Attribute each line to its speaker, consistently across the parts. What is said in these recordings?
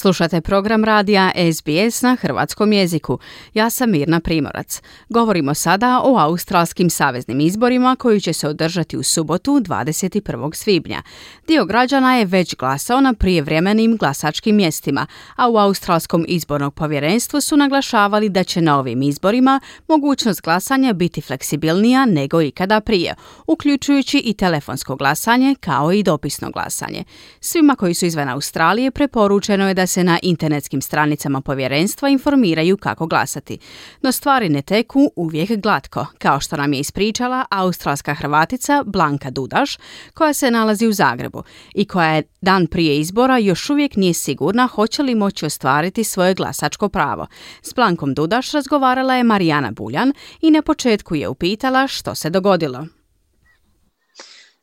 Speaker 1: Slušate program radija SBS na hrvatskom jeziku. Ja sam Mirna Primorac. Govorimo sada o australskim saveznim izborima koji će se održati u subotu 21. svibnja. Dio građana je već glasao na prijevremenim glasačkim mjestima, a u Australskom izbornog povjerenstvu su naglašavali da će na ovim izborima mogućnost glasanja biti fleksibilnija nego ikada prije, uključujući i telefonsko glasanje kao i dopisno glasanje. Svima koji su izvan Australije preporučeno je da se na internetskim stranicama povjerenstva informiraju kako glasati. No stvari ne teku uvijek glatko, kao što nam je ispričala australska Hrvatica Blanka Dudaš, koja se nalazi u Zagrebu i koja je dan prije izbora još uvijek nije sigurna hoće li moći ostvariti svoje glasačko pravo. S Blankom Dudaš razgovarala je Marijana Buljan i na početku je upitala što se dogodilo.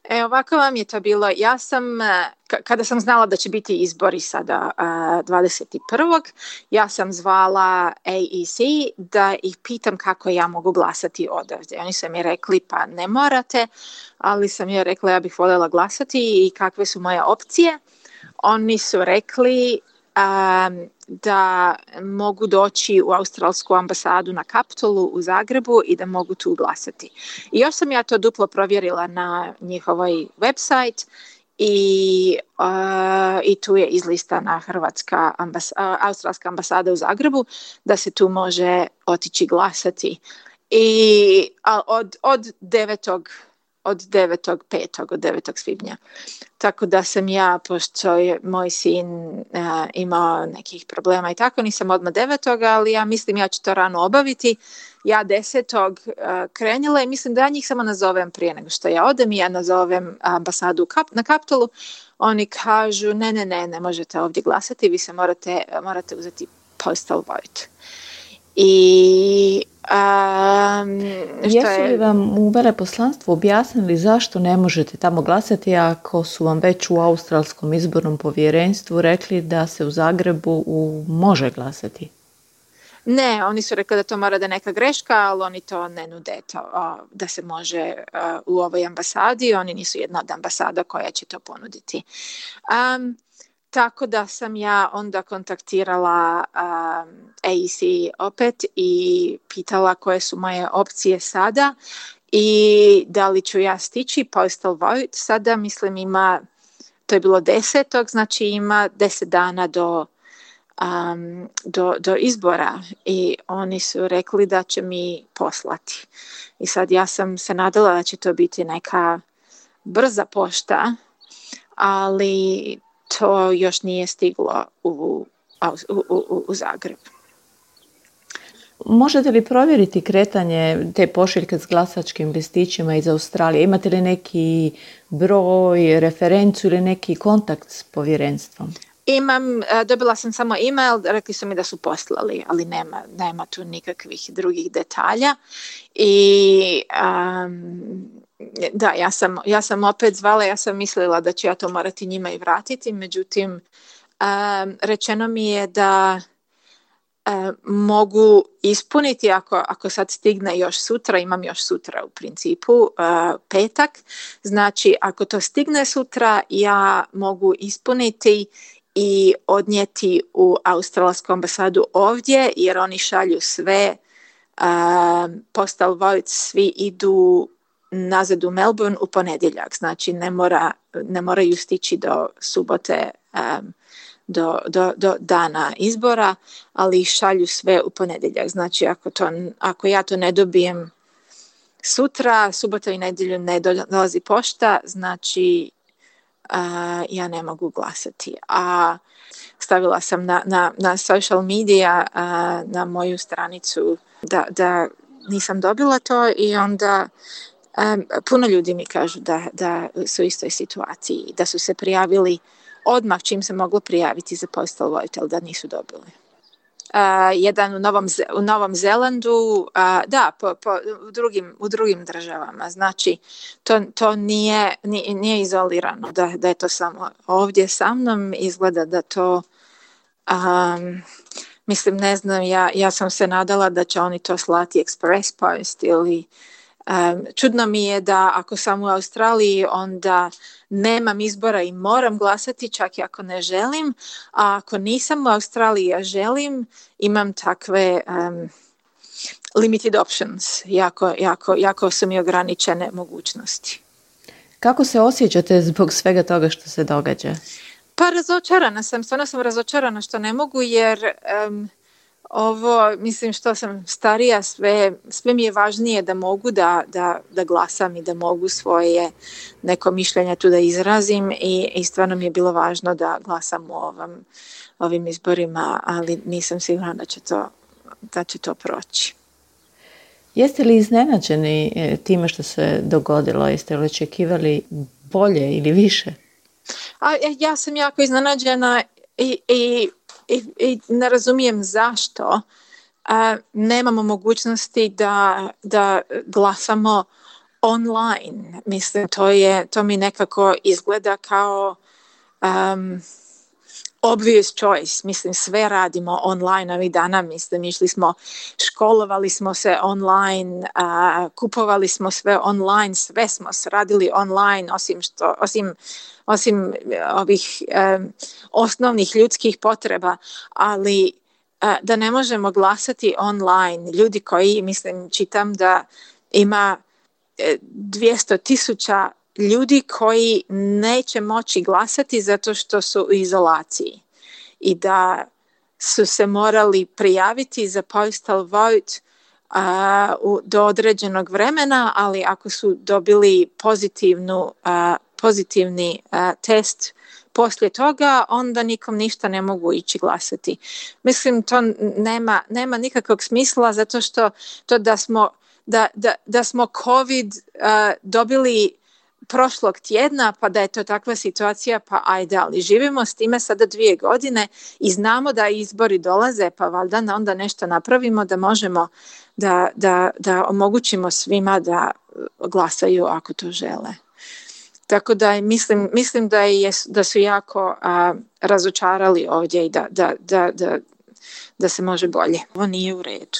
Speaker 2: E, ovako vam je to bilo. Ja sam, e, kada sam znala da će biti izbori sada 21. E, ja sam zvala AEC da ih pitam kako ja mogu glasati odavde. Oni su mi rekli pa ne morate, ali sam je rekla ja bih voljela glasati i kakve su moje opcije. Oni su rekli da mogu doći u Australsku ambasadu na Kaptolu u Zagrebu i da mogu tu glasati. I još sam ja to duplo provjerila na njihovoj website i, i tu je izlistana Hrvatska Australska ambasada u Zagrebu da se tu može otići glasati. I od, od 9 od 9.5. od 9. svibnja. Tako da sam ja, pošto je moj sin uh, imao nekih problema i tako, nisam odmah 9. ali ja mislim ja ću to rano obaviti. Ja 10. Uh, krenula i mislim da ja njih samo nazovem prije nego što ja odem i ja nazovem ambasadu kap, na Kaptolu. Oni kažu ne, ne, ne, ne možete ovdje glasati, vi se morate, morate uzeti postal vote. I
Speaker 3: Um, Jesu li vam u veleposlanstvu objasnili zašto ne možete tamo glasati ako su vam već u Australskom izbornom povjerenstvu rekli da se u Zagrebu u, može glasati?
Speaker 2: Ne, oni su rekli da to mora da neka greška, ali oni to ne nude to, da se može u ovoj ambasadi. Oni nisu jedna od ambasada koja će to ponuditi. Um, tako da sam ja onda kontaktirala um, AEC opet i pitala koje su moje opcije sada i da li ću ja stići postal vote. Sada mislim ima, to je bilo desetog, znači ima deset dana do, um, do, do izbora i oni su rekli da će mi poslati. I sad ja sam se nadala da će to biti neka brza pošta, ali to još nije stiglo u, u, u, u Zagreb.
Speaker 3: Možete li provjeriti kretanje te pošiljke s glasačkim listićima iz Australije? Imate li neki broj, referencu ili neki kontakt s povjerenstvom?
Speaker 2: Imam, e, dobila sam samo email, rekli su mi da su poslali, ali nema, nema tu nikakvih drugih detalja. I um, da, ja sam, ja sam opet zvala, ja sam mislila da ću ja to morati njima i vratiti, međutim um, rečeno mi je da mogu ispuniti ako, ako sad stigne još sutra, imam još sutra u principu uh, petak, znači ako to stigne sutra ja mogu ispuniti i odnijeti u Australsku ambasadu ovdje jer oni šalju sve uh, postal vote, svi idu nazad u Melbourne u ponedjeljak, znači ne, mora, ne moraju stići do subote um, do, do, do, dana izbora, ali šalju sve u ponedjeljak. Znači ako, to, ako ja to ne dobijem sutra, subota i nedjelju ne dolazi pošta, znači ja ne mogu glasati. A stavila sam na, na, na social media na moju stranicu da, da nisam dobila to i onda puno ljudi mi kažu da, da su u istoj situaciji, da su se prijavili odmah čim se moglo prijaviti za postal vote, da nisu dobili. Uh, jedan u Novom, u Novom Zelandu, uh, da, po, po, u, drugim, u drugim državama. Znači, to, to nije, nije, nije izolirano, da, da je to samo ovdje sa mnom. Izgleda da to um, mislim ne znam, ja, ja sam se nadala da će oni to slati express post ili čudno mi je da ako sam u Australiji onda nemam izbora i moram glasati čak i ako ne želim, a ako nisam u Australiji a želim, imam takve um, limited options, jako, jako, jako su mi ograničene mogućnosti.
Speaker 3: Kako se osjećate zbog svega toga što se događa?
Speaker 2: Pa razočarana sam, stvarno sam razočarana što ne mogu jer ovo, mislim što sam starija, sve, sve mi je važnije da mogu da, da, da glasam i da mogu svoje neko mišljenje tu da izrazim i, i stvarno mi je bilo važno da glasam u ovom, ovim izborima, ali nisam sigurna da će to, da će to proći.
Speaker 3: Jeste li iznenađeni e, time što se dogodilo? Jeste li očekivali bolje ili više?
Speaker 2: A, e, ja sam jako iznenađena i, i, i, ne razumijem zašto nemamo mogućnosti da, da glasamo online. Mislim, to, je, to mi nekako izgleda kao um, obvious choice, mislim sve radimo online ovih dana, mislim išli smo, školovali smo se online, kupovali smo sve online, sve smo radili online osim što, osim, osim ovih osnovnih ljudskih potreba, ali da ne možemo glasati online, ljudi koji, mislim, čitam da ima 200 e, tisuća ljudi koji neće moći glasati zato što su u izolaciji i da su se morali prijaviti za postal vote u, do određenog vremena, ali ako su dobili pozitivnu, pozitivni test poslije toga, onda nikom ništa ne mogu ići glasati. Mislim, to nema, nema nikakvog smisla zato što to da smo, da, da, da smo COVID dobili prošlog tjedna pa da je to takva situacija pa ajde, ali živimo s time sada dvije godine i znamo da izbori dolaze pa valjda onda nešto napravimo da možemo da, da, da omogućimo svima da glasaju ako to žele. Tako da mislim, mislim da, je, da su jako razočarali ovdje i da, da, da, da, da se može bolje. Ovo nije u redu.